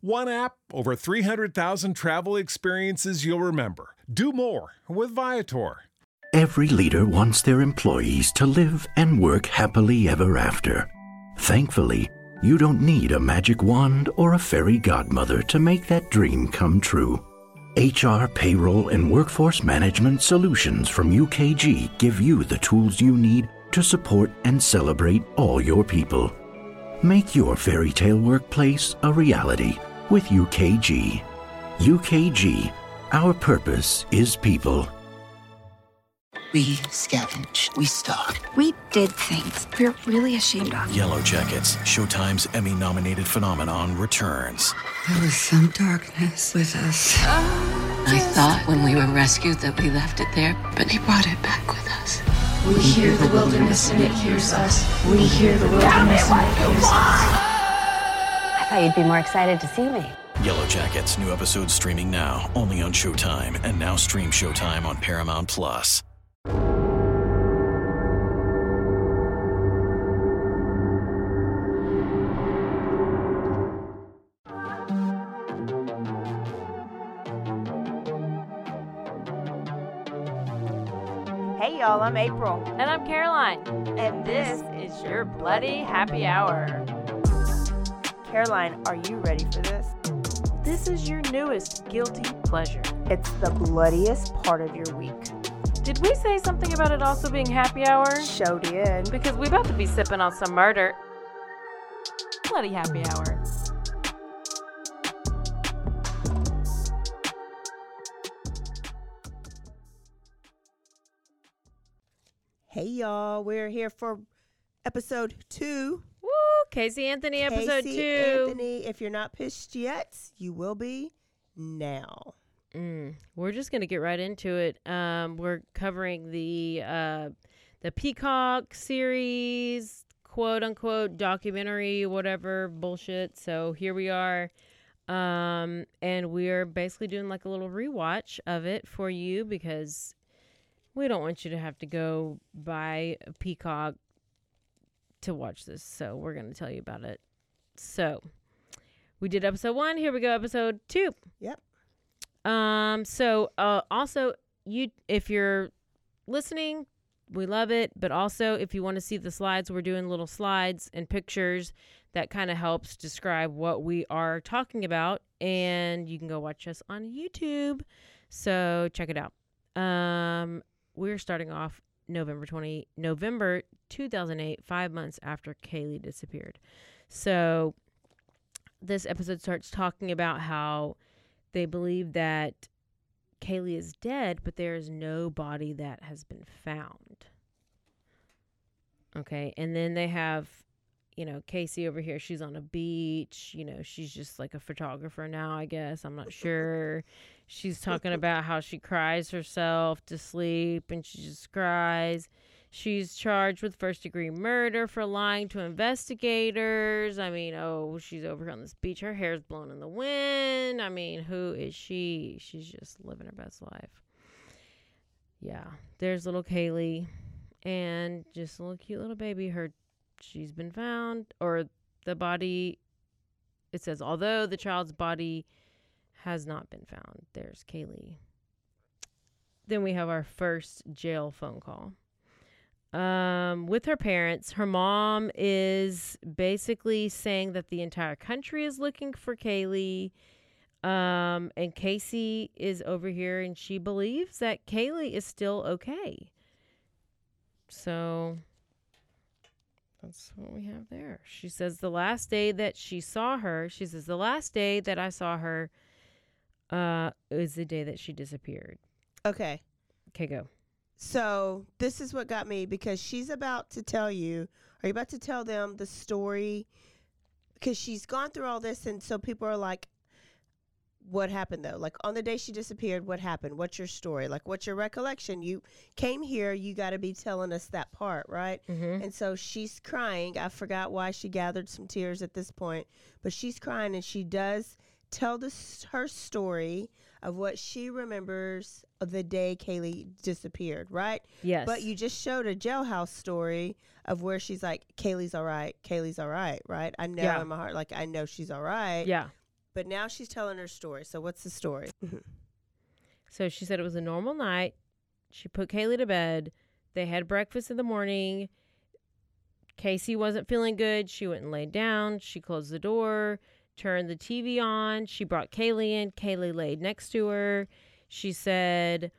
One app, over 300,000 travel experiences you'll remember. Do more with Viator. Every leader wants their employees to live and work happily ever after. Thankfully, you don't need a magic wand or a fairy godmother to make that dream come true. HR, payroll, and workforce management solutions from UKG give you the tools you need to support and celebrate all your people. Make your fairy tale workplace a reality with UKG. UKG, our purpose is people. We scavenge, we stalk. We did things we're really ashamed of. Yellowjackets, Showtime's Emmy nominated phenomenon, returns. There was some darkness with us. I thought when we were rescued that we left it there, but he brought it back with us. We hear the wilderness and it hears us. We hear the wilderness and it hears us. I thought you'd be more excited to see me. Yellow Jackets, new episodes streaming now, only on Showtime, and now stream Showtime on Paramount Plus. Hey y'all, I'm April. And I'm Caroline. And this is your Bloody Happy Hour. Caroline, are you ready for this? This is your newest guilty pleasure. It's the bloodiest part of your week. Did we say something about it also being happy hour? Show did. Because we about to be sipping on some murder. Bloody happy hour. Hey y'all, we're here for episode two. Casey Anthony episode Casey two. Anthony, if you're not pissed yet, you will be now. Mm, we're just gonna get right into it. Um, we're covering the uh, the Peacock series, quote unquote documentary, whatever bullshit. So here we are, um, and we're basically doing like a little rewatch of it for you because we don't want you to have to go buy a Peacock to watch this. So we're gonna tell you about it. So we did episode one. Here we go, episode two. Yep. Um. So, uh, also, you if you're listening, we love it. But also, if you want to see the slides, we're doing little slides and pictures that kind of helps describe what we are talking about, and you can go watch us on YouTube. So check it out. Um, we're starting off November twenty November two thousand eight, five months after Caylee disappeared. So this episode starts talking about how they believe that Caylee is dead, but there is no body that has been found. Okay, and then they have, you know, Casey over here. She's on a beach. You know, she's just like a photographer now, I guess. I'm not sure. She's talking about how she cries herself to sleep and she just cries. She's charged with first degree murder for lying to investigators. I mean, oh, she's over here on this beach. Her hair's blown in the wind. I mean, who is she? She's just living her best life. Yeah, there's little Caylee and just a little cute little baby. Her, she's been found, or the body. It says, although the child's body has not been found, there's Caylee. Then we have our first jail phone call um, with her parents. Her mom is basically saying that the entire country is looking for Caylee. Um, and Casey is over here and she believes that Caylee is still okay. So that's what we have there. She says the last day that she saw her, she says the last day that I saw her uh is the day that she disappeared. Okay. Okay, go. So this is what got me because she's about to tell you. Are you about to tell them the story? Because she's gone through all this, and so people are like, "What happened though? Like on the day she disappeared, what happened? What's your story? Like what's your recollection? You came here, you got to be telling us that part, right?" Mm-hmm. And so she's crying. I forgot why she gathered some tears at this point, but she's crying, and she does tell this her story of what she remembers of the day Caylee disappeared, right? Yes. But you just showed a jailhouse story of where she's like, Caylee's all right, Caylee's all right, right? I know Yeah. in my heart, like I know she's all right. Yeah. But now she's telling her story. So what's the story? Mm-hmm. So she said it was a normal night. She put Caylee to bed. They had breakfast in the morning. Casey wasn't feeling good. She went and laid down. She closed the door, turned the TV on. She brought Caylee in. Caylee laid next to her. She said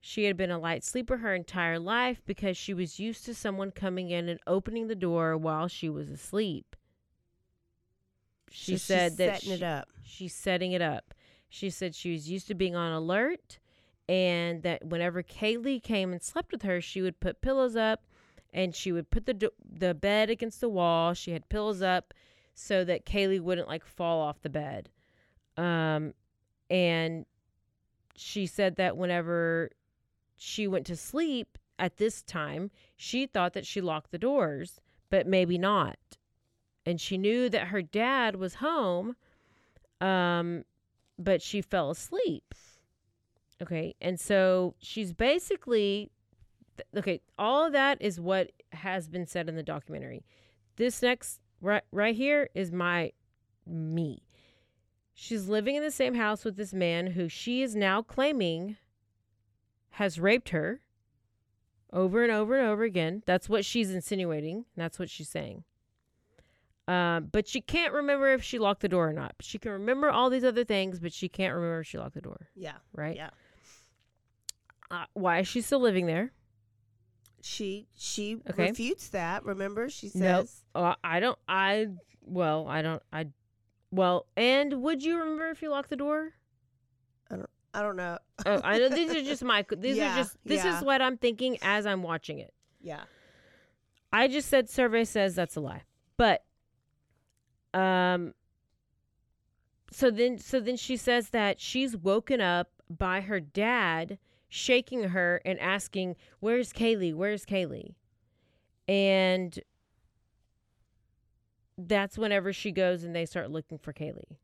she had been a light sleeper her entire life because she was used to someone coming in and opening the door while she was asleep. She So said that she's setting it up. She's setting it up. She said she was used to being on alert and that whenever Caylee came and slept with her, she would put pillows up and she would put the do- the bed against the wall. She had pillows up so that Caylee wouldn't like fall off the bed. Um and she said that whenever she went to sleep at this time, she thought that she locked the doors, but maybe not. And she knew that her dad was home, um, but she fell asleep. Okay. And so she's basically, okay, all of that is what has been said in the documentary. This next, right, right here is my, me. She's living in the same house with this man who she is now claiming has raped her over and over and over again. That's what she's insinuating. That's what she's saying. Um, but she can't remember if she locked the door or not. She can remember all these other things, but she can't remember if she locked the door. Yeah. Right? Yeah. Uh, why is she still living there? She she Okay. refutes that. Remember, she No, says, uh, I don't. I well, I don't. I well, and would you remember if you locked the door? I don't I don't know. Oh, I know these are just my. These Yeah, are just. This yeah. is what I'm thinking as I'm watching it. Yeah. I just said survey says that's a lie. But um so then so then she says that she's woken up by her dad shaking her and asking, "Where's Caylee? Where's Caylee?" And that's whenever she goes and they start looking for Caylee.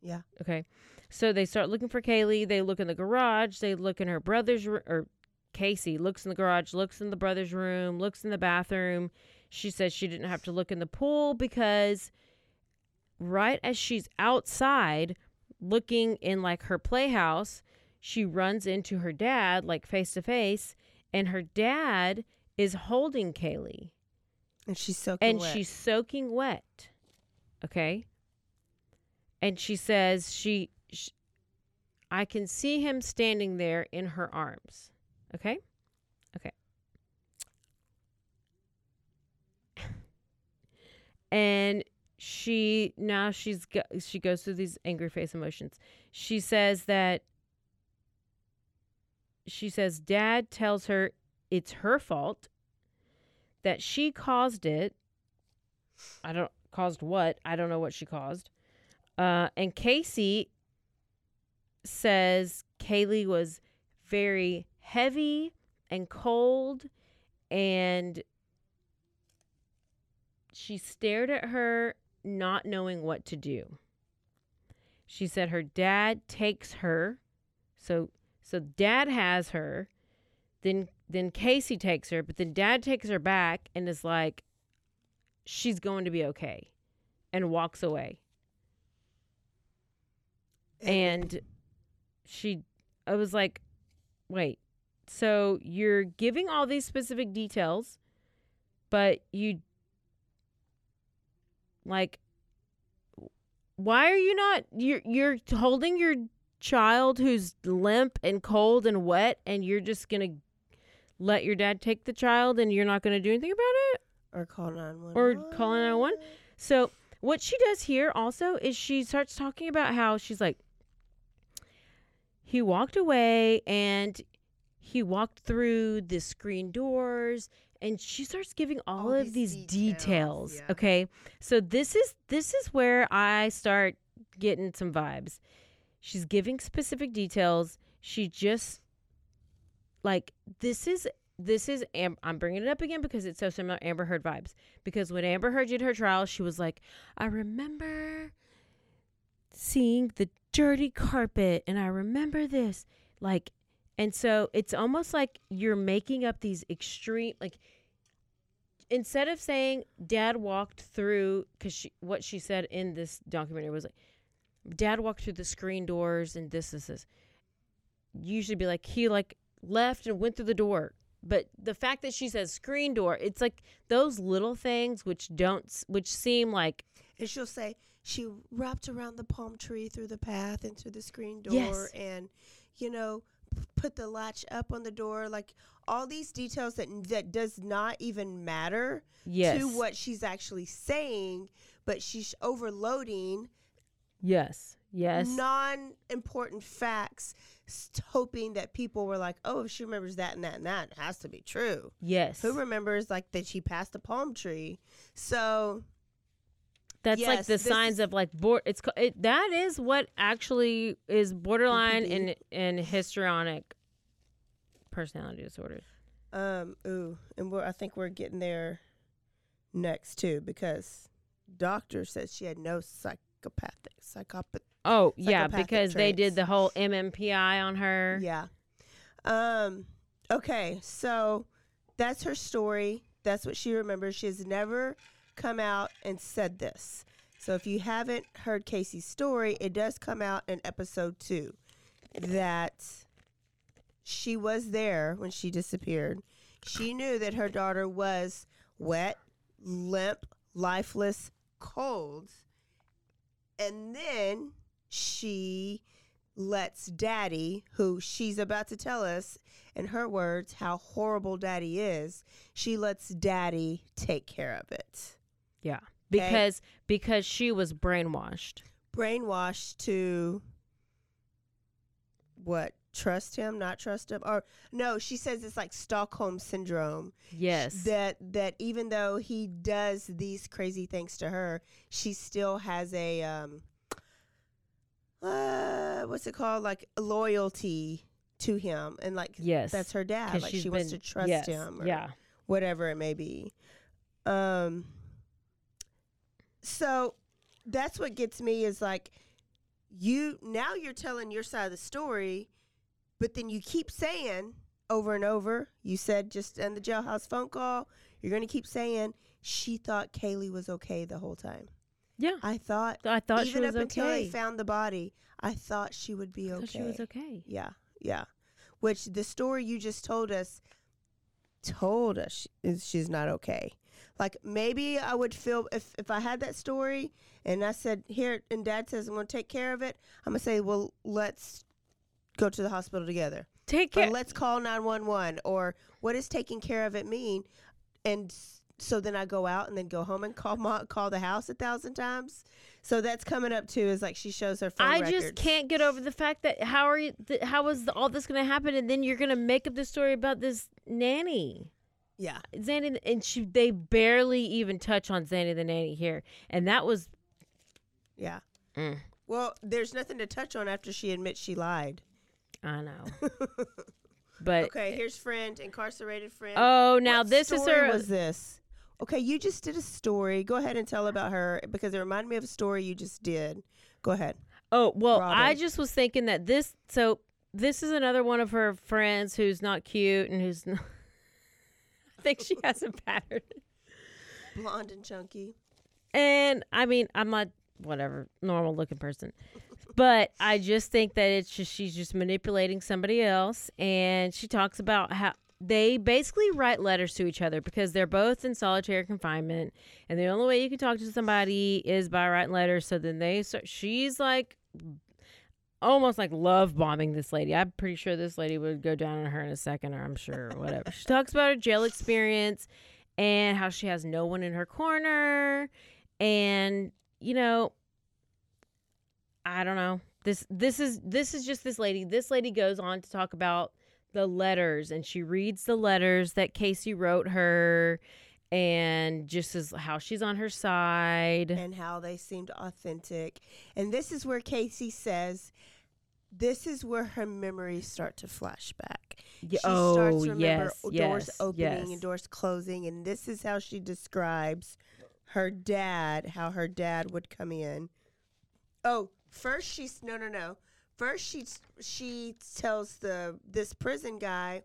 Yeah. Okay. So they start looking for Caylee. They look in the garage. They look in her brother's room, or Casey looks in the garage, looks in the brother's room, looks in the bathroom. She says she didn't have to look in the pool because right as she's outside looking in like her playhouse, she runs into her dad, like face to face, and her dad is holding Caylee And she's soaking and wet. she's soaking wet. Okay. And she says she, sh I can see him standing there in her arms. Okay? Okay. and she now she's go, she goes through these angry face emotions. She says that she says dad tells her it's her fault that she caused it. I don't caused what? I don't know what she caused. Uh, and Casey says Caylee was very heavy and cold, and she stared at her, not knowing what to do. She said her dad takes her, so so dad has her, then then Casey takes her, but then dad takes her back and is like, she's going to be okay, and walks away. And she, I was like, wait, so you're giving all these specific details, but you, like, why are you not you're you're holding your child who's limp and cold and wet and you're just going to let your dad take the child and you're not going to do anything about it Or call 911. or call 911? So what she does here also is she starts talking about how she's like he walked away and he walked through the screen doors and she starts giving all, of these, details, okay so this is this is where i start getting some vibes she's giving specific details. She just like this is this is Am- i'm bringing it up again because it's so similar amber heard vibes. Because when amber heard did her trial she was like i remember seeing the dirty carpet and I remember this. Like and so it's almost like you're making up these extreme like instead of saying dad walked through cuz she what she said in this documentary was like dad walked through the screen doors and this this this usually be like he like left and went through the door but the fact that she says screen door it's like those little things which don't which seem like And she'll say she wrapped around the palm tree through the path into the screen door Yes. and, you know, put the latch up on the door. Like all these details that that does not even matter Yes. to what she's actually saying, but she's overloading yes yes non-important facts, s- hoping that people were like, "Oh, if she remembers that and that and that, it has to be true." yes Who remembers like that she passed a palm tree? So That's like the signs of like board. It's it, that is what actually is borderline and and histrionic personality disorders. Um. Ooh, and we're I think we're getting there next too because doctor says she had no psychopathic psychopath. Oh yeah, because they did the whole MMPI on her. Yeah. Um. Okay, so that's her story. That's what she remembers. She has never come out and said this. So if you haven't heard Casey's story, it does come out in episode two that she was there when she disappeared. She knew that her daughter was wet, limp, lifeless, cold. And then she lets daddy, who she's about to tell us in her words how horrible daddy is, she lets daddy take care of it. Yeah, because because she was brainwashed. Brainwashed to what? Trust him, not trust him, or no? She says it's like Stockholm syndrome. Yes. that that even though he does these crazy things to her, she still has a um, uh, what's it called? Like loyalty to him, and like Yes, that's her dad. Like she wants to trust yes, him, or yeah. whatever it may be. Um, so that's what gets me is like you now you're telling your side of the story, but then you keep saying over and over. You said just in the jailhouse phone call, you're going to keep saying she thought Caylee was okay the whole time. Yeah, I thought. I thought she even up until they found the body, I thought she would be okay. she was okay. Yeah, yeah. Which the story you just told us told us is she's not okay. Like maybe I would feel if if I had that story and I said here and Dad says I'm going to take care of it. I'm gonna say, well, let's go to the hospital together. Take Or care. let's call 911. Or what does taking care of it mean? And so then I go out and then go home and call call the house a thousand times. So that's coming up too. Is like she shows her phone I records. just can't get over the fact that how are you? Th- how is all this going to happen? And then you're going to make up this story about this nanny. Yeah. Zanny and she they barely even touch on Zanny the nanny here, and that was Yeah. Mm. Well, there's nothing to touch on after she admits she lied. I know. But okay, here's friend, incarcerated friend. Oh, now What this is her- Was this? Okay, you just did a story. Go ahead and tell about her because it reminded me of a story you just did. Go ahead. Oh well, I just was thinking that this. So this is another one of her friends who's not cute and who's. Not, I think she has a pattern. Blonde and chunky. And I mean, I'm not whatever normal looking person, but I just think that it's just she's just manipulating somebody else, and she talks about how they basically write letters to each other because they're both in solitary confinement, and the only way you can talk to somebody is by writing letters. So then they start. She's like almost like love bombing this lady. I'm pretty sure this lady would go down on her in a second, or I'm sure, whatever. she talks about her jail experience and how she has no one in her corner, and you know, I don't know. This this is this is just this lady. This lady goes on to talk about the letters, and she reads the letters that Casey wrote her. And just as how she's on her side, and how they seemed authentic. And this is where Casey says this is where her memories start to flash back. She oh, starts to oh, remember yes, doors yes, opening yes. and doors closing, and this is how she describes her dad, how her dad would come in. Oh, first she's no, no, no. First she she tells the this prison guy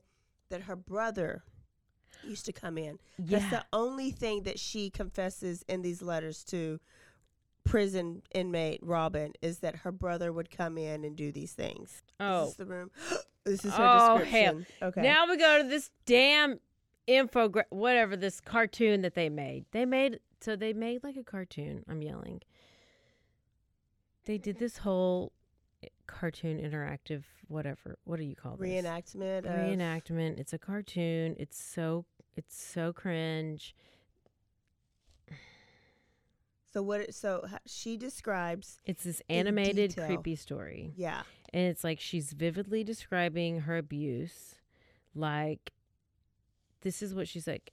that her brother used to come in. That's the only thing that she confesses in these letters to prison inmate Robin is that her brother would come in and do these things. Oh. Is this the room? this is her oh hell! description. Okay. Now we go to this damn infographic, whatever this cartoon that they made. They made so they made like a cartoon. I'm yelling. They did this whole eh, cartoon interactive whatever. What do you call this? reenactment. Of, Reenactment. It's a cartoon. It's so it's so cringe. So what? it- So she describes. It's this animated creepy story. Yeah. And it's like she's vividly describing her abuse. Like, this is what she's like.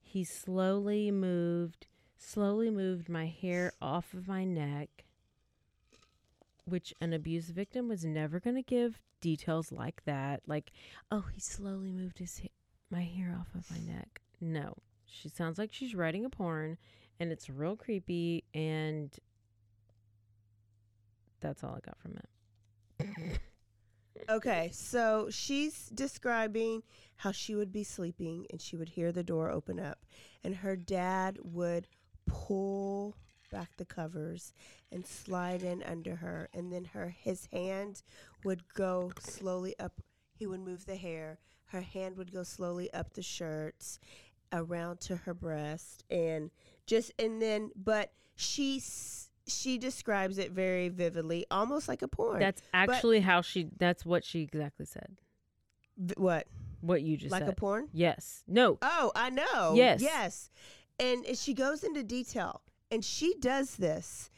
He slowly moved, slowly moved my hair off of my neck, which an abuse victim was never going to give details like that. Like, oh, he slowly moved his ha- my hair off of my neck. No, she sounds like she's writing a porn, and it's real creepy. And that's all I got from it. Okay, so she's describing how she would be sleeping and she would hear the door open up, and her dad would pull back the covers and slide in under her, and then her his hand would go slowly up. He would move the hair. Her hand would go slowly up the shirts, around to her breast, and just and then, but she she describes it very vividly, almost like a porn. That's But- actually how she. That's what she exactly said. V- what? What you just like said. a porn? Yes. No. Oh, I know. Yes. Yes. And she goes into detail and she does this.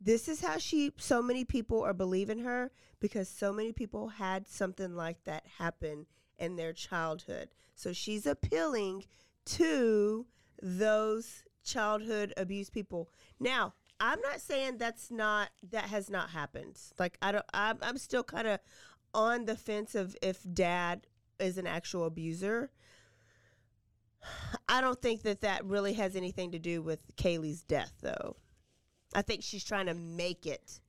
This is how she so many people are believing her because so many people had something like that happen in their childhood. So she's appealing to those childhood abuse people. Now, I'm not saying that's not that has not happened. Like I don't I'm, I'm still kind of on the fence of if dad is an actual abuser. I don't think that that really has anything to do with Caylee's death, though. I think she's trying to make it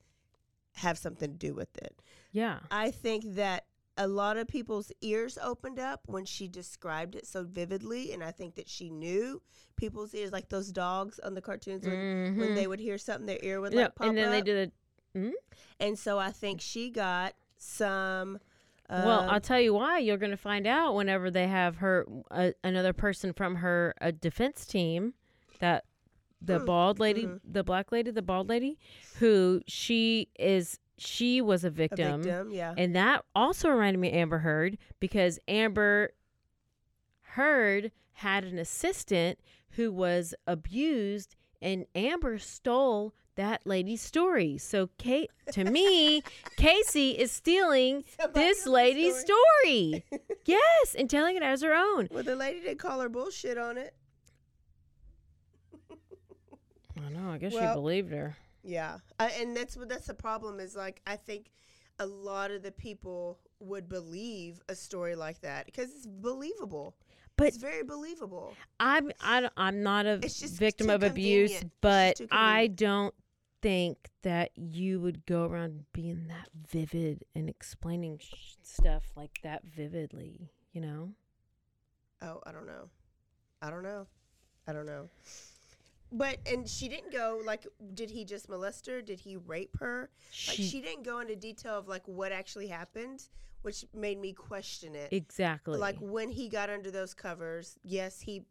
have something to do with it. Yeah. I think that a lot of people's ears opened up when she described it so vividly, and I think that she knew people's ears, like those dogs on the cartoons, when, when Mhm. they would hear something, their ear would No, like pop and then they up. did a. Mm? And so I think she got some. Well, um, I'll tell you why. You're going to find out whenever they have her uh, another person from her uh, defense team that the bald lady, mhm. the black lady, the bald lady, who she is. She was a a victim. victim, yeah. And that also reminded me of Amber Heard because Amber Heard had an assistant who was abused, and Amber stole that lady's story. So, Kate, to me, Casey is stealing this lady's story. yes, and telling it as her own. Well, the lady didn't call her bullshit on it. I know. I guess Well- she believed her. Yeah, I, and that's what that's the problem is like I think a lot of the people would believe a story like that because it's believable. But it's very believable. I'm I, don't- I'm not a victim of abuse, but I don't think that you would go around being that vivid and explaining sh- stuff like that vividly. You know? Oh, I don't know. I don't know. I don't know. But and she didn't go like did he just molest her? Did he rape her? Like She- she didn't go into detail of like what actually happened, which made me question it. Exactly. Like when he got under those covers, yes, he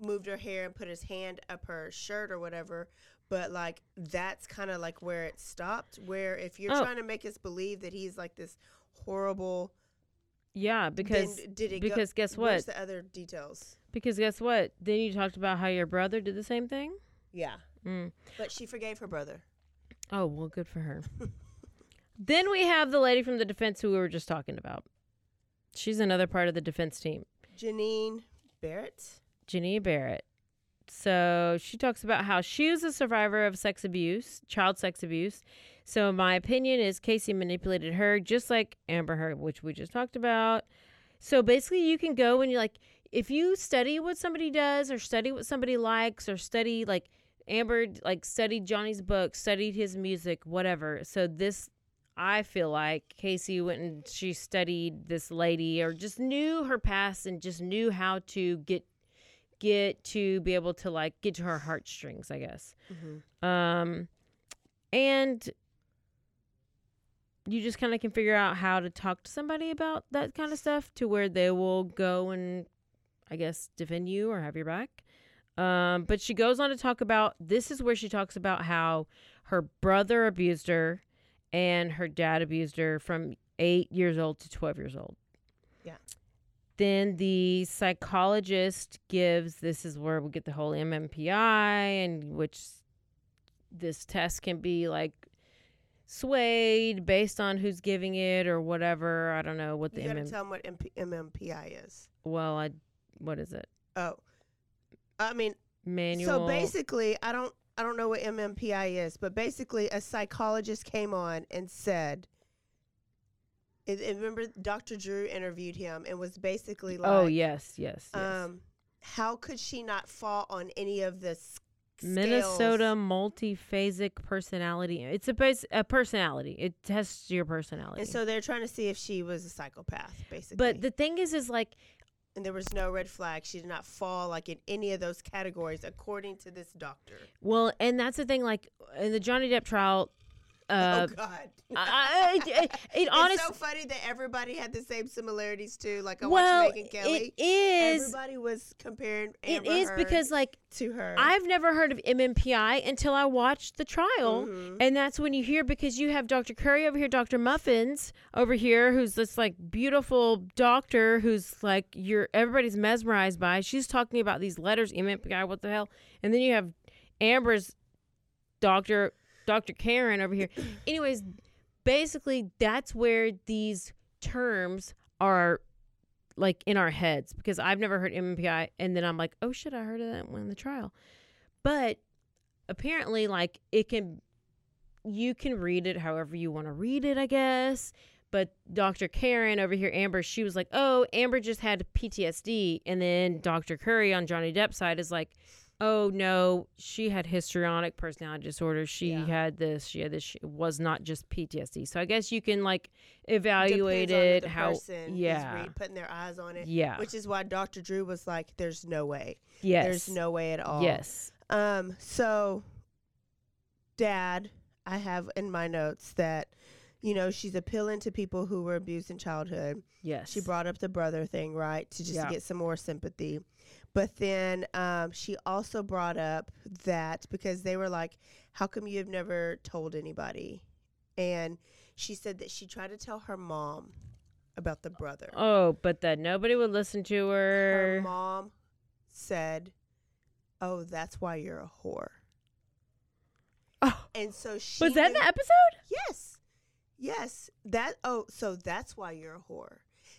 moved her hair and put his hand up her shirt or whatever, but like that's kind of like where it stopped. Where if you're Oh. trying to make us believe that he's like this horrible, yeah, because it? go- because guess Where's what? the other details? Because guess what? Then you talked about how your brother did the same thing. Yeah, Mm. but she forgave her brother. Oh well, good for her. then we have the lady from the defense who we were just talking about. She's another part of the defense team, Janine Barrett. Janine Barrett. So she talks about how she was a survivor of sex abuse, child sex abuse. So my opinion is Casey manipulated her just like Amber Heard, which we just talked about. So basically, you can go and you like if you study what somebody does or study what somebody likes or study like Amber like studied Johnny's book, studied his music, whatever. So this I feel like Casey went and she studied this lady or just knew her past and just knew how to get get to be able to like get to her heartstrings, I guess. Um and you just kind of can figure out how to talk to somebody about that kind of stuff to where they will go and I guess defend you or have your back. Um, but she goes on to talk about this is where she talks about how her brother abused her and her dad abused her from eight years old to 12 years old. Yeah. Then the psychologist gives this is where we get the whole MMPI and which this test can be like swayed based on who's giving it or whatever. I don't know what the You gotta MM tell them what MP- MMPI is. well, I what is it? Oh, I mean, Manual. So basically, I don't I don't know what MMPI is, but basically, a psychologist came on and said. Remember, Dr. Drew interviewed him and was basically like, oh yes, yes, yes. um, how could she not fall on any of the s- Minnesota scales? multiphasic personality. It's a base, a personality. It tests your personality. And so they're trying to see if she was a psychopath, basically. but the thing is, is like and there was no red flag. She did not fall like in any of those categories, according to this doctor. Well, and that's the thing. Like in the Johnny Depp trial, uh, oh God! I, I, it, it honest, it's so funny that everybody had the same similarities too. Like I well, watched Megyn Kelly. it is. Everybody was comparing. It Amber is Heard because like to her. I've never heard of MMPI until I watched the trial, Mhm. and that's when you hear because you have Dr. Curry over here, Dr. Muffins over here, who's this like beautiful doctor who's like you're everybody's mesmerized by. She's talking about these letters, MMPI, what the hell, and then you have Amber's doctor, Dr. Karen over here. Anyways, basically that's where these terms are like in our heads because I've never heard MMPI and then I'm like, oh shit, I heard of that one in the trial. But apparently, like it can, you can read it however you want to read it, I guess. But Dr. Karen over here, Amber, she was like, oh, Amber just had PTSD. And then Dr. Curry on Johnny Depp's side is like, oh no, she had histrionic personality disorder. She Yeah. had this, she had this. She, it was not just PTSD. So I guess you can like evaluate Depends it how, yeah, putting their eyes on it. Yeah. which is why Dr. Drew was like, "There's no way. yes, There's no way at all." yes, Um. So, Dad, I have in my notes that, you know, she's appealing to people who were abused in childhood. yes. She brought up the brother thing, right, to just Yeah. get some more sympathy. But then um, she also brought up that because they were like, "How come you have never told anybody?" And she said that she tried to tell her mom about the brother. Oh, but that nobody would listen to Her her. mom said, "Oh, that's why you're a whore." Oh, And so she was that in the episode? Yes. Yes. That oh, so that's why you're a whore.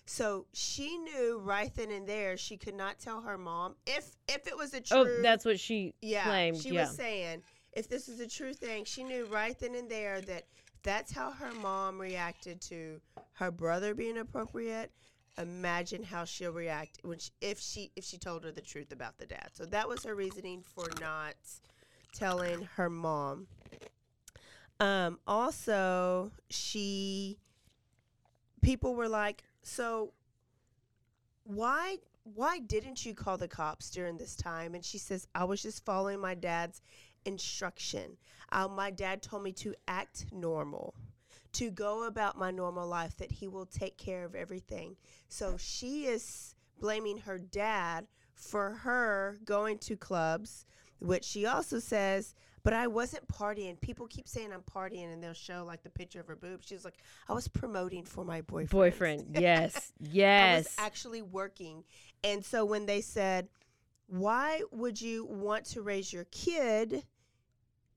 So she knew right then and there she could not tell her mom if if it was a true Oh, that's what she yeah, claimed. she yeah. was saying if this was a true thing, she knew right then and there that that's how her mom reacted to her brother being appropriate. Imagine how she'll react when she, if she if she told her the truth about the dad. So that was her reasoning for not telling her mom. Um, also, she people were like, so why why didn't you call the cops during this time? And she says, I was just following my dad's instruction. Uh, my dad told me to act normal, to go about my normal life, that he will take care of everything. So she is blaming her dad for her going to clubs, which she also says, but I wasn't partying. People keep saying I'm partying and they'll show like the picture of her boobs. She's like, I was promoting for my boyfriend. Boyfriend. Yes. yes. I was actually working. And so when they said, why would you want to raise your kid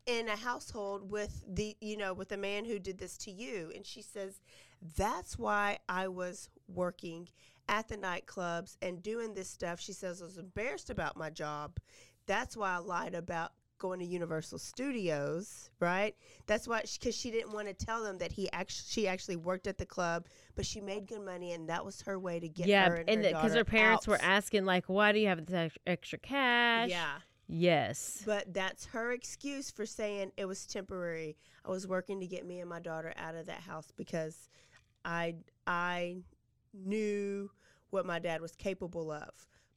in a household with the you know with a man who did this to you and she says that's why i was working at the nightclubs and doing this stuff she says i was embarrassed about my job that's why i lied about going to universal studios right that's why because she didn't want to tell them that he actually she actually worked at the club but she made good money and that was her way to get yeah, her and, and her, because her daughter parents were asking like, "Why do you have this extra cash?" yeah Yes. But that's her excuse for saying it was temporary. I was working to get me and my daughter out of that house because I I knew what my dad was capable of.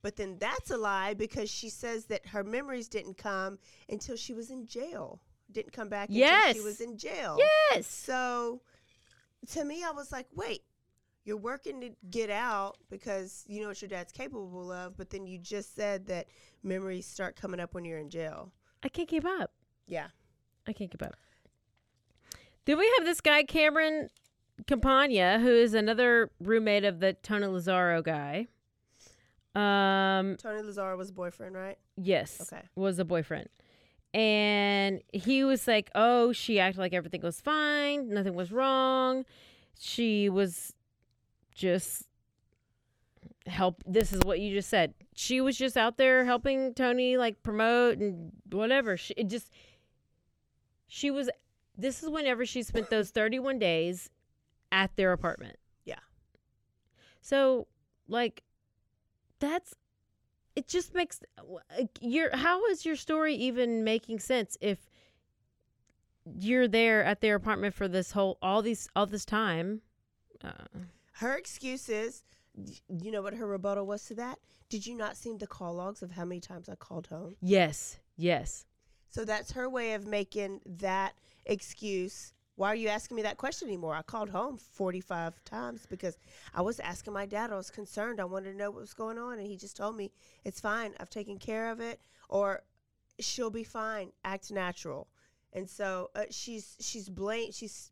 But then that's a lie because she says that her memories didn't come until she was in jail. Didn't come back until she was in jail. Yes. So to me I was like, "Wait, you're working to get out because you know what your dad's capable of, but then you just said that memories start coming up when you're in jail." I can't keep up. Yeah. I can't keep up. Then we have this guy, Cameron Campana, who is another roommate of the Tony Lazzaro guy. Um, Tony Lazzaro was boyfriend, right? yes. Okay. Was a boyfriend. And he was like, oh, she acted like everything was fine, nothing was wrong. She was just help. This is what you just said. She was just out there helping Tony like promote and whatever. She just, she was, this is whenever she spent those 31 days at their apartment. Yeah. So, like, that's it. Just makes your how is your story even making sense if you're there at their apartment for this whole all these all this time? Uh, Her excuse is, you know what her rebuttal was to that? Did you not see the call logs of how many times I called home? yes, yes, So that's her way of making that excuse. Why are you asking me that question anymore? I called home 45 times because I was asking my dad. I was concerned. I wanted to know what was going on. And he just told me, it's fine. I've taken care of it. Or she'll be fine. Act natural. And so uh, she's she's blame she's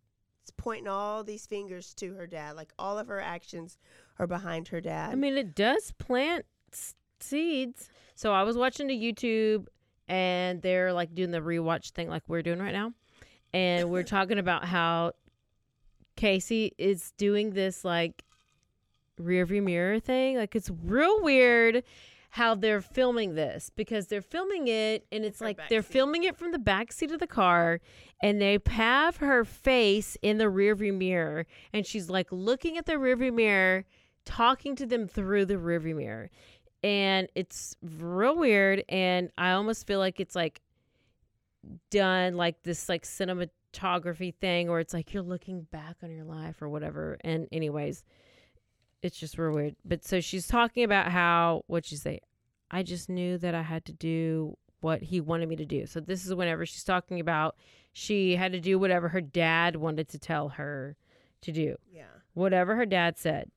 pointing all these fingers to her dad. Like all of her actions are behind her dad. I mean, it does plant s- seeds. So I was watching the YouTube, and they're like doing the rewatch thing, like we're doing right now, and we're talking about how Casey is doing this like rear view mirror thing. Like it's real weird how they're filming this because they're filming it and it's Her like they're seat. filming it from the back seat of the car and they have her face in the rear view mirror and she's like looking at the rear view mirror talking to them through the rear view mirror and it's real weird and i almost feel like it's like done like this like cinematography thing where it's like you're looking back on your life or whatever. And anyways it's just real weird. But so she's talking about how what'd she say? I just knew that i had to do what he wanted me to do. So this is whenever she's talking about she had to do whatever her dad wanted to tell her to do. Yeah. whatever her dad said.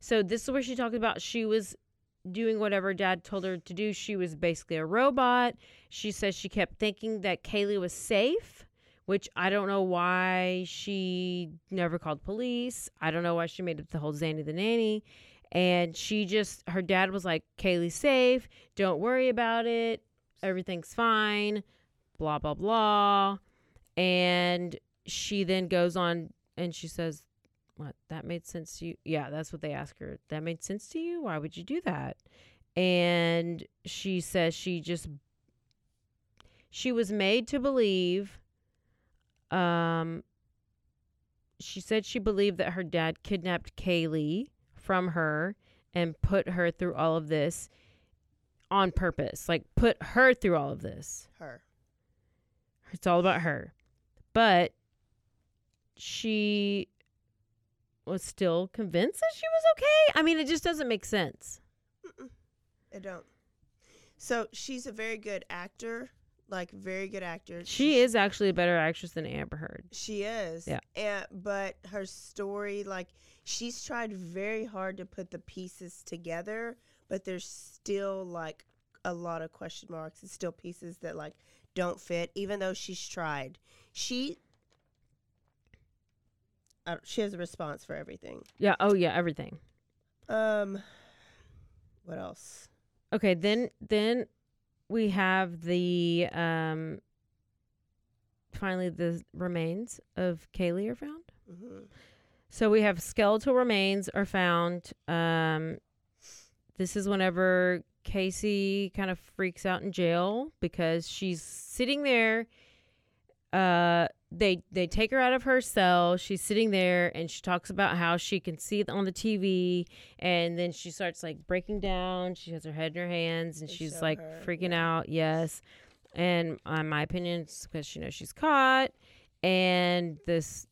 So this is where she talked about she was doing whatever dad told her to do. She was basically a robot. She says she kept thinking that Caylee was safe, which I don't know why she never called police. I don't know why she made up the whole Zanny the nanny. And she just her dad was like, Caylee's safe, don't worry about it. Everything's fine. Blah blah blah. And she then goes on and she says, What? That made sense to you? Yeah, that's what they ask her. That made sense to you? Why would you do that? And she says she just, she was made to believe, um, she said she believed that her dad kidnapped Caylee from her and put her through all of this on purpose. Like, put her through all of this. Her. It's all about her. But she was still convinced that she was okay. I mean, it just doesn't make sense. I don't. So she's a very good actor, like very good actor. She is actually a better actress than Amber Heard. She is. Yeah. And but her story, like she's tried very hard to put the pieces together, but there's still like a lot of question marks and still pieces that like don't fit, even though she's tried. She she has a response for everything. Yeah. Oh yeah. Everything. Um, what else? Okay. Then then we have the um. Finally, the remains of Caylee are found. Mm-hmm. So we have skeletal remains are found. Um, this is whenever Casey kind of freaks out in jail because she's sitting there. Uh, they they take her out of her cell. She's sitting there and she talks about how she can see it on the TV, and then she starts like breaking down. She has her head in her hands and They she's like her, freaking yeah. out. Yes, and uh, my opinion, it's because she knows she's caught, and this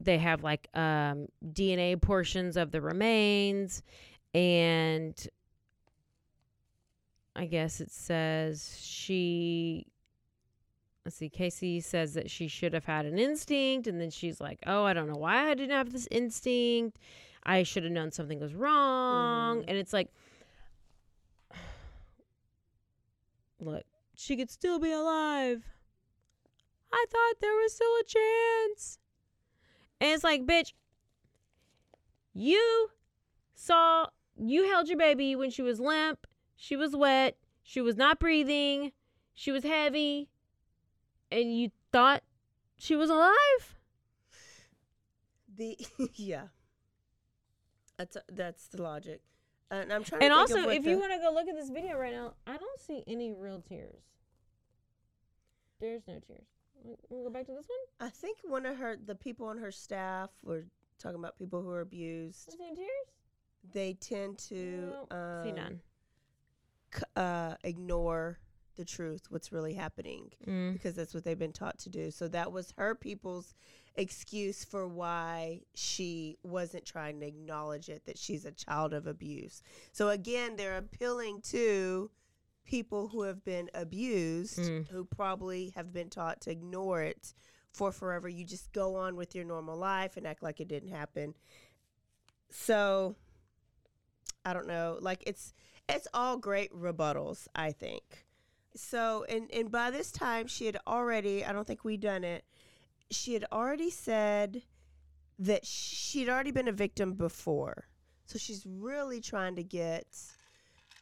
they have like um DNA portions of the remains and I guess it says she let's see Casey says that she should have had an instinct and then she's like, "Oh, I don't know why I didn't have this instinct. I should have known something was wrong." Mhm. And it's like look, she could still be alive. I thought there was still a chance. And it's like, bitch, you saw, you held your baby when she was limp, she was wet, she was not breathing, she was heavy, and you thought she was alive? The yeah. That's that's the logic. And I'm trying And to think of also, if the- you want to go look at this video right now, I don't see any real tears. There's no tears. To go back to this one? I think one of her the people on her staff were talking about people who are abused. There's no tears? They tend to No, um, see none. c- uh, ignore the truth, what's really happening, Mm. because that's what they've been taught to do. So that was her people's excuse for why she wasn't trying to acknowledge it that she's a child of abuse. So again, they're appealing to people who have been abused, Mm. who probably have been taught to ignore it for forever. You just go on with your normal life and act like it didn't happen. So I don't know. Like it's it's all great rebuttals, I think. So and and by this time she had already I don't think we done it. She had already said that she'd already been a victim before. So she's really trying to get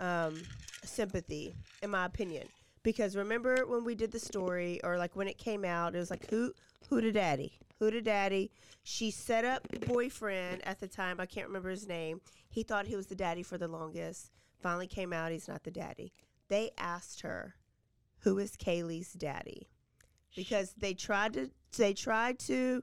um, sympathy, in my opinion. Because remember when we did the story, or like when it came out, it was like who who to daddy, who to daddy. She set up boyfriend at the time. I can't remember his name. He thought he was the daddy for the longest. Finally came out he's not the daddy. They asked her, "Who is Caylee's daddy?" Because they tried to they tried to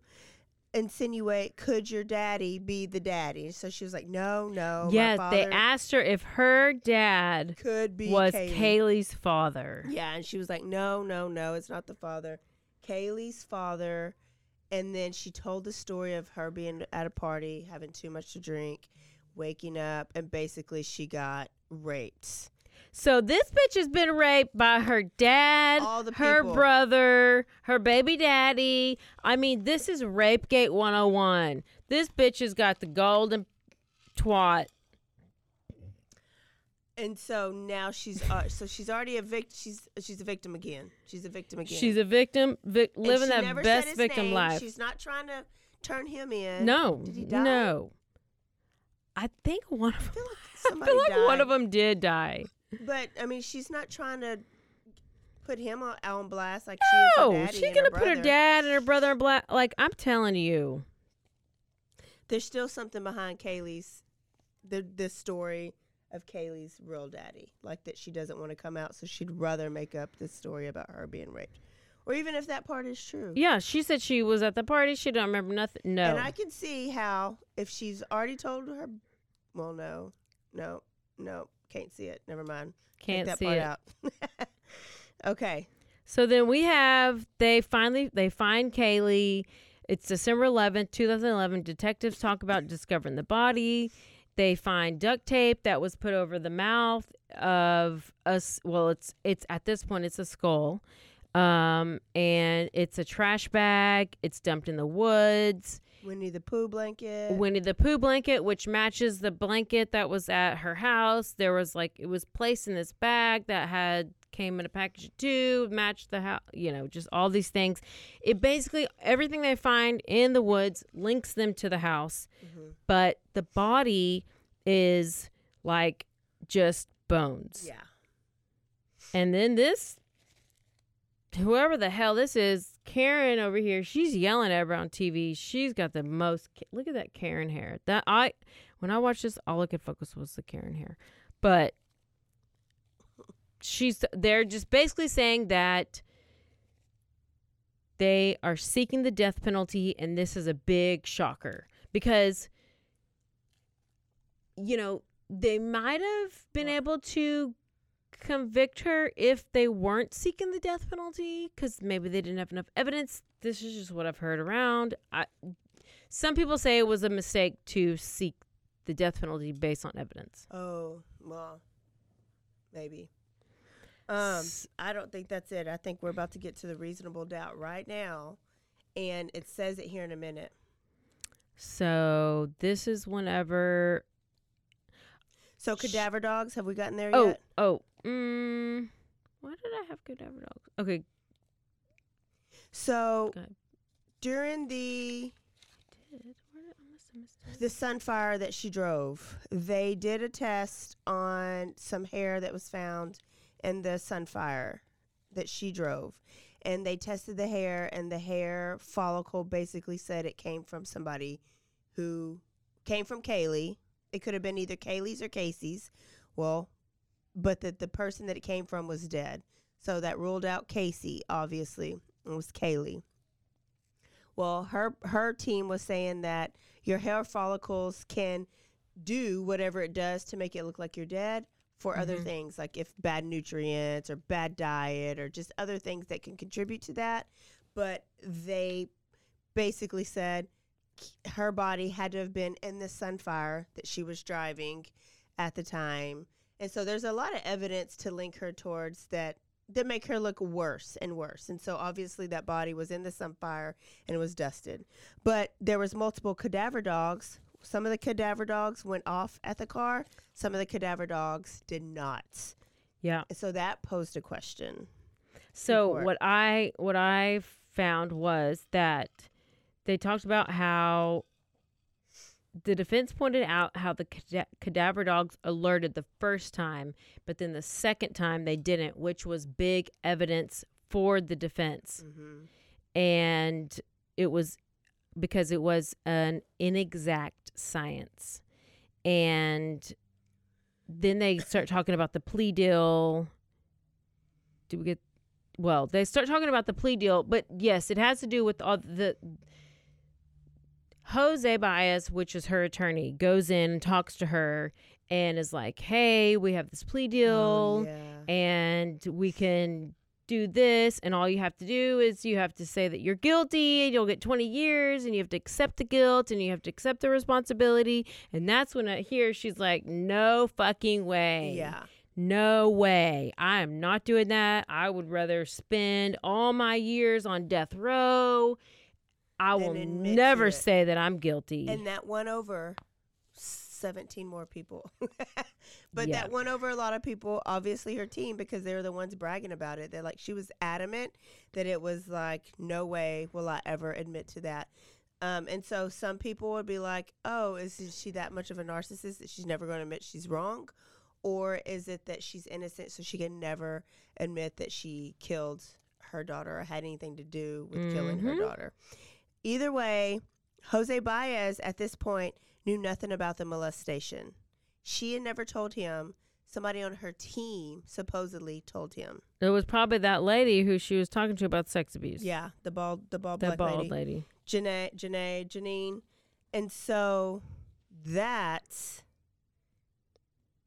insinuate could your daddy be the daddy so she was like no no my yes, they asked her if her dad could be was Caylee. Caylee's father. Yeah, and she was like, "No, no, no, it's not the father. Caylee's father." And then she told the story of her being at a party, having too much to drink, waking up, and basically she got raped. So this bitch has been raped by her dad, All the her brother, her baby daddy. I mean, this is Rapegate 101. This bitch has got the golden twat. And so now she's uh, so she's already a victim. She's she's a victim again. She's a victim again. She's a victim, vic- living that best victim name. life. She's not trying to turn him in. no, Did he die? no. I think one of them. I feel like I feel like one of them did die. But I mean, she's not trying to put him on, on blast like she is her No, she's gonna her put her dad and her brother in blast. Like I'm telling you, There's still something behind Caylee's the the story of Caylee's real daddy, like that she doesn't want to come out, so she'd rather make up this story about her being raped, or even if that part is true. yeah. She said she was at the party. She don't remember nothing. No, And I can see how if she's already told her, well, no, no, no, can't see it. Never mind. Can't that see part it. out. okay. So then we have they finally they find Caylee. It's December 11th, 2011. Detectives talk about discovering the body They find duct tape that was put over the mouth of us. Well, it's it's at this point it's a skull, um, and it's a trash bag. It's dumped in the woods. Winnie the Pooh blanket. Winnie the Pooh blanket, which matches the blanket that was at her house. There was like it was placed in this bag that had came in a package of two, matched the house. You know, just all these things. It basically everything they find in the woods links them to the house, Mm-hmm. but the body is like just bones. yeah. And then this, whoever the hell this is, Karen over here, she's yelling at her on TV. She's got the most. Look at that Karen hair. That I, when I watched this, all I could focus was the Karen hair. But she's, they're just basically saying that they are seeking the death penalty, and this is a big shocker because, you know, they might have been able to convict her if they weren't seeking the death penalty because maybe they didn't have enough evidence. This is just what I've heard around. I, some people say it was a mistake to seek the death penalty based on evidence. Oh well, maybe. Um, I don't think that's it. I think we're about to get to the reasonable doubt right now, and it says it here in a minute. So this is whenever. So cadaver dogs, have we gotten there Oh, yet? oh, mm, why did I have cadaver dogs? Okay, So during the did where did I must have missed it. the Sunfire that she drove, they did a test on some hair that was found in the Sunfire that she drove. And they tested the hair, and the hair follicle basically said it came from somebody who came from Caylee. It could have been either Caylee's or Casey's. Well, but that the person that it came from was dead. So that ruled out Casey, obviously. It was Caylee. Well, her her team was saying that your hair follicles can do whatever it does to make it look like you're dead for other Mhm. things, like if bad nutrients or bad diet or just other things that can contribute to that. But they basically said her body had to have been in the sunfire that she was driving at the time. And so there's a lot of evidence to link her towards that that make her look worse and worse. And so obviously that body was in the sunfire and it was dusted. But there was multiple cadaver dogs. Some of the cadaver dogs went off at the car. Some of the cadaver dogs did not. Yeah. And so that posed a question. So what I what I found was that they talked about how the defense pointed out how the cada- cadaver dogs alerted the first time, but then the second time they didn't, which was big evidence for the defense. Mm-hmm. And it was because it was an inexact science. And then they start talking about the plea deal. Do we get well, they start talking about the plea deal, but yes, it has to do with all the Jose Baez, which is her attorney, goes in talks to her and is like, "Hey, we have this plea oh, deal, and we can do this, and all you have to do is you have to say that you're guilty, and you'll get 20 years, and you have to accept the guilt, and you have to accept the responsibility." And that's when I hear she's like, "No fucking way." Yeah. No way. I am not doing that. I would rather spend all my years on death row. I will never say that I'm guilty. And that won over 17 more people. but Yeah. that won over a lot of people, obviously her team, because they were the ones bragging about it. They're like, she was adamant that it was like, no way will I ever admit to that. Um, and so some people would be like, oh, is she that much of a narcissist that she's never going to admit she's wrong? Or is it that she's innocent so she can never admit that she killed her daughter or had anything to do with killing her Mhm. daughter? Either way, Jose Baez at this point knew nothing about the molestation. She had never told him. Somebody on her team supposedly told him. it was probably that lady who she was talking to about sex abuse. Yeah, the bald, the bald the bald lady, lady. Janae, Janae, Janine, and so that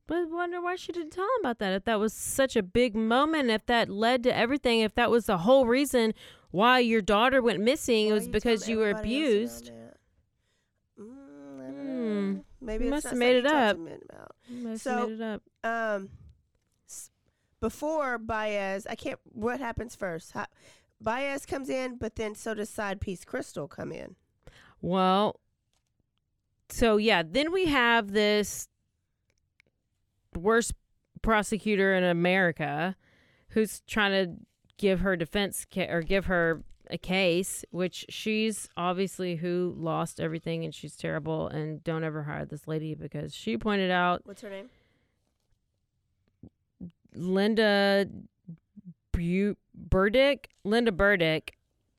But I wonder why she didn't tell him about that. If that was such a big moment, if that led to everything, if that was the whole reason why your daughter went missing, it was because you were abused. Mm, Hmm. Maybe You must have made it up. to men about. You must So- have made it up. Um, before Baez, I can't. What happens first? How, Baez comes in, but then so does side piece Crystal come in. Well, so yeah, then we have this worst prosecutor in America who's trying to give her defense ca- or give her a case, which she's obviously who lost everything and she's terrible. And don't ever hire this lady because she pointed out What's her name? Linda Bu- Burdick, Linda Burdick,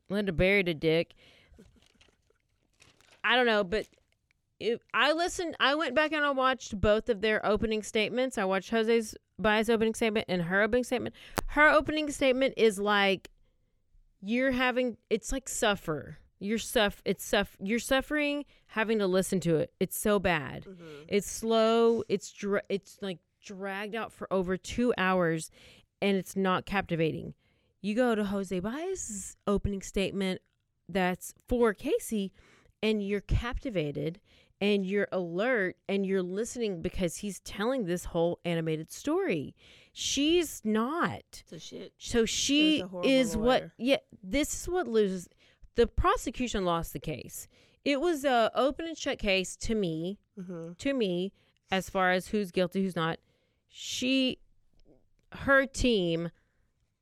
Linda buried a dick. I don't know, but if I listened, I went back and I watched both of their opening statements. I watched Jose's Baez opening statement and her opening statement. Her opening statement is like you're having it's like suffer. You're suff it's suff you're suffering having to listen to it. It's so bad. Mm-hmm. It's slow. It's dra- it's like dragged out for over 2 hours and it's not captivating. You go to Jose Baez's opening statement that's for Casey and you're captivated and you're alert and you're listening because he's telling this whole animated story. She's not. So shit. So she is what yeah, this is what loses the prosecution lost the case. It was a open and shut case to me, Mm-hmm. to me as far as who's guilty, who's not. She her team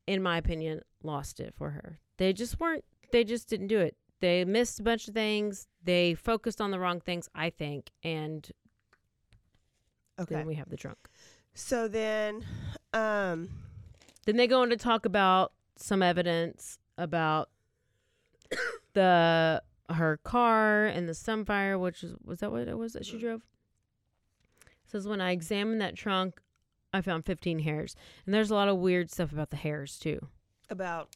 in my opinion lost it for her. They just weren't they just didn't do it. They missed a bunch of things. They focused on the wrong things, I think, and Okay. then we have the trunk. So then, um, Then they go on to talk about some evidence about the her car and the Sunfire, which is was that what it was that she drove? says when I examined that trunk, I found 15 hairs, and there's a lot of weird stuff about the hairs too. about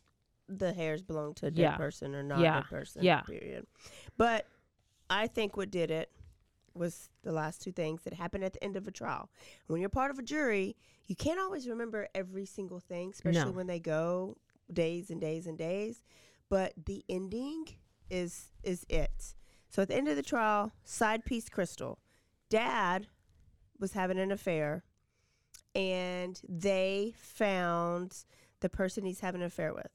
the hairs belong to a dead Yeah. person or not Yeah. a dead person. Yeah. Period. But I think what did it was the last two things that happened at the end of a trial. When you're part of a jury, you can't always remember every single thing, especially No. when they go days and days and days. But the ending is is it. So at the end of the trial, side piece Crystal, Dad was having an affair, and they found the person he's having an affair with,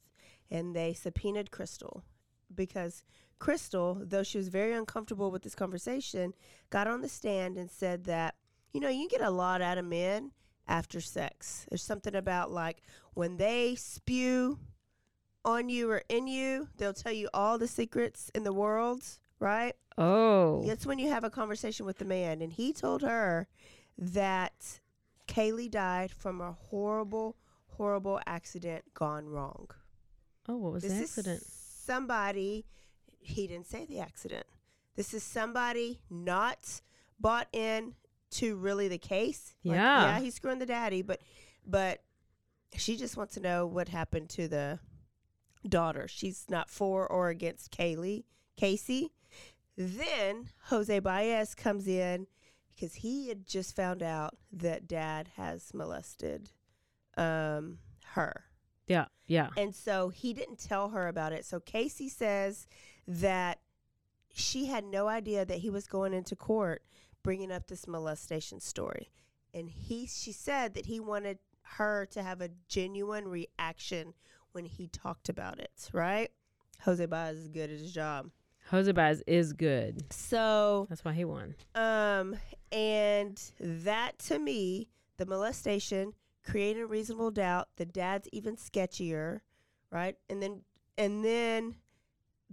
and they subpoenaed Crystal because Crystal, though she was very uncomfortable with this conversation, got on the stand and said that you know you get a lot out of men after sex. There's something about like when they spew on you or in you, they'll tell you all the secrets in the world, right? Oh, That's when you have a conversation with the man, and he told her that Caylee died from a horrible, horrible accident gone wrong. Oh, what was this the accident? is somebody. He didn't say the accident. This is somebody not bought in to really the case. Like, Yeah. yeah, he's screwing the daddy, but but she just wants to know what happened to the daughter. She's not for or against Caylee, Casey. Then Jose Baez comes in because he had just found out that dad has molested um, her. Yeah, yeah. And so he didn't tell her about it. So Casey says that she had no idea that he was going into court bringing up this molestation story. And he she said that he wanted her to have a genuine reaction when he talked about it, right? Jose Baez is good at his job. Jose Baez is good. So That's why he won. um, and that to me, the molestation, creating reasonable doubt. The dad's even sketchier, right? And then, and then,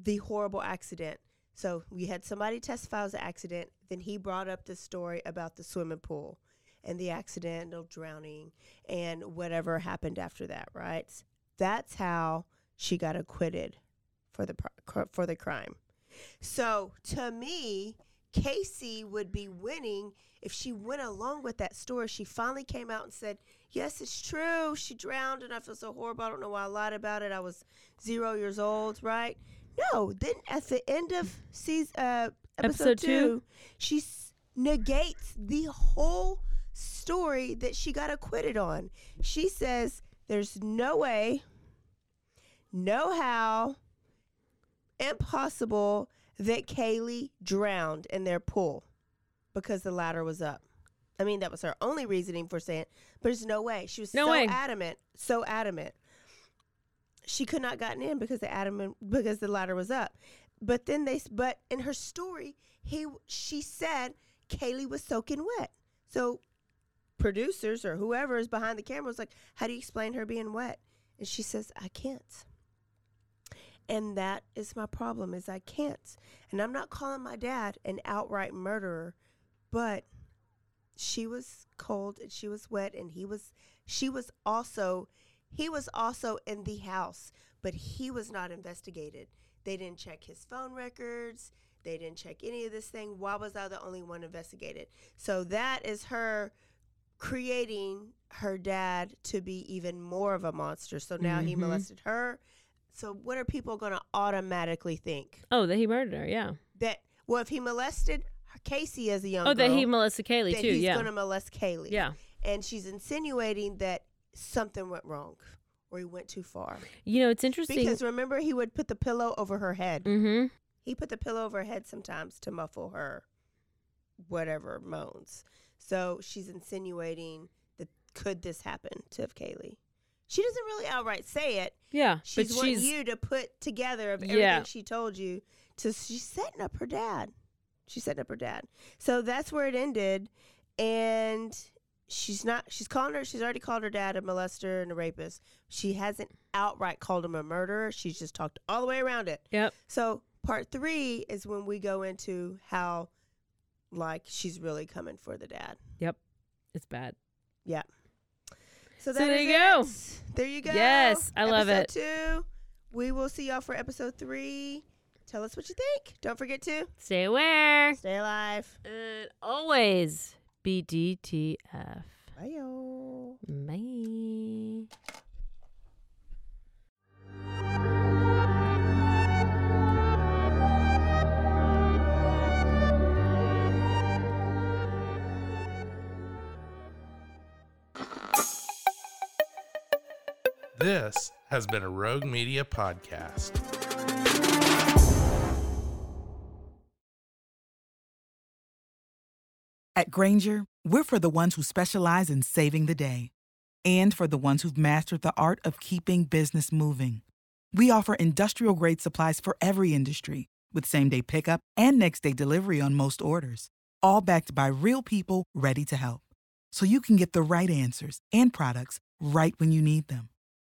the horrible accident. So we had somebody testify as an accident. Then he brought up the story about the swimming pool and the accidental drowning and whatever happened after that, right? That's how she got acquitted for the for the crime. So to me, Casey would be winning if she went along with that story. She finally came out and said, Yes, it's true. She drowned and I feel so horrible. I don't know why I lied about it. I was zero years old, right? No, then at the end of season, uh, episode, Episode two? two, she s- negates the whole story that she got acquitted on. She says, There's no way, no how, impossible that Caylee drowned in their pool. because the ladder was up. I mean, that was her only reasoning for saying, but there's no way. She was No so way. adamant, so adamant. She could not gotten in because the adamant because the ladder was up. But then they, but in her story, he she said Caylee was soaking wet. So producers or whoever is behind the camera was like, "How do you explain her being wet?" And she says, "I can't." And that is my problem is I can't. And I'm not calling my dad an outright murderer, but she was cold and she was wet and he was she was also he was also in the house, but he was not investigated. They didn't check his phone records. They didn't check any of this thing. Why was I the only one investigated? So that is her creating her dad to be even more of a monster. So now he Mhm. molested her. So what are people going to automatically think? Oh, that he murdered her. Yeah. That well, if he molested Casey as a young Oh, that he molested Caylee too. he's Yeah. going to molest Caylee. Yeah. and she's insinuating that something went wrong or he went too far. You know, it's interesting. Because remember, he would put the pillow over her head. mm-hmm. He put the pillow over her head sometimes to muffle her whatever moans. So she's insinuating that could this happen to Caylee? She doesn't really outright say it. Yeah, She's but wanting she's you to put together of everything Yeah. she told you. To she's setting up her dad. She's setting up her dad. So that's where it ended, and she's not. She's calling her. She's already called her dad a molester and a rapist. She hasn't outright called him a murderer. She's just talked all the way around it. Yep. So part three is when we go into how, like, she's really coming for the dad. Yep. It's bad. Yeah. So, So there you go. it. There you go. Yes, I love Episode it. Two. We will see y'all for episode three. Tell us what you think. Don't forget to Stay aware. stay alive. And always be DTF. Bye, y'all. Bye. This has been a Rogue Media podcast. At Grainger, we're for the ones who specialize in saving the day and for the ones who've mastered the art of keeping business moving. We offer industrial grade supplies for every industry with same day pickup and next day delivery on most orders, all backed by real people ready to help. So you can get the right answers and products right when you need them.